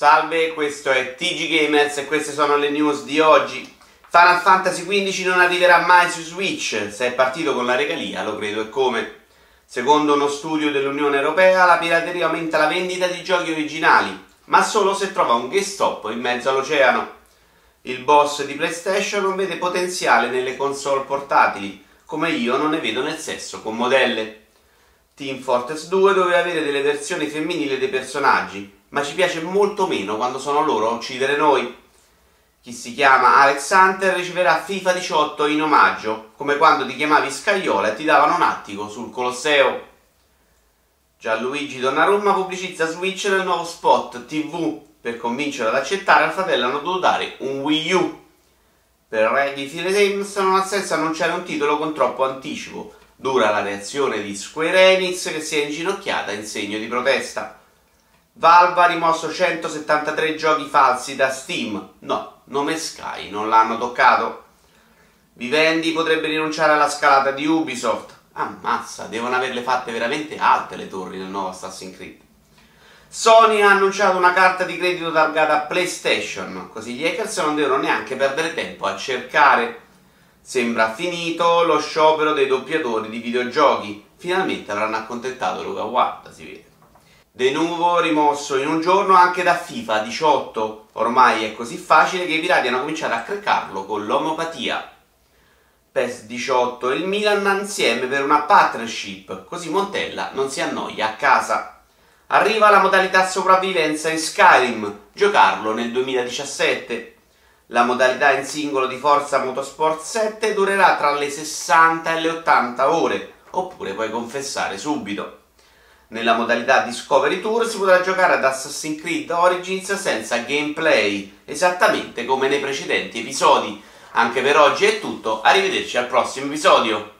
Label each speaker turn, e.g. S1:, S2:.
S1: Salve, questo è TG Gamers e queste sono le news di oggi. Final Fantasy XV non arriverà mai su Switch, se è partito con la regalia lo credo e come. Secondo uno studio dell'Unione Europea la pirateria aumenta la vendita di giochi originali, ma solo se trova un GameStop in mezzo all'oceano. Il boss di PlayStation non vede potenziale nelle console portatili, come io non ne vedo nel sesso con modelle. Team Fortress 2 doveva avere delle versioni femminili dei personaggi, ma ci piace molto meno quando sono loro a uccidere noi. Chi si chiama Alex Hunter riceverà FIFA 18 in omaggio, come quando ti chiamavi Scagliola e ti davano un attico sul Colosseo. Gianluigi Donnarumma pubblicizza Switch nel nuovo spot TV. Per convincerlo ad accettare al fratello hanno dovuto dare un Wii U. Per Ready Fire Games non ha senso annunciare un titolo con troppo anticipo. Dura la reazione di Square Enix che si è inginocchiata in segno di protesta. Valve ha rimosso 173 giochi falsi da Steam. No, nome Sky, non l'hanno toccato. Vivendi potrebbe rinunciare alla scalata di Ubisoft. Ammazza, devono averle fatte veramente alte le torri nel nuovo Assassin's Creed. Sony ha annunciato una carta di credito targata PlayStation, così gli hackers non devono neanche perdere tempo a cercare. Sembra finito lo sciopero dei doppiatori di videogiochi. Finalmente avranno accontentato Luca Guarda, si vede. De nuovo rimosso in un giorno anche da FIFA 18. Ormai è così facile che i pirati hanno cominciato a creccarlo con l'omopatia. PES 18 e il Milan insieme per una partnership, così Montella non si annoia a casa. Arriva la modalità sopravvivenza in Skyrim, giocarlo nel 2017. La modalità in singolo di Forza Motorsport 7 durerà tra le 60 e le 80 ore, oppure puoi confessare subito. Nella modalità Discovery Tour si potrà giocare ad Assassin's Creed Origins senza gameplay, esattamente come nei precedenti episodi. Anche per oggi è tutto, arrivederci al prossimo episodio.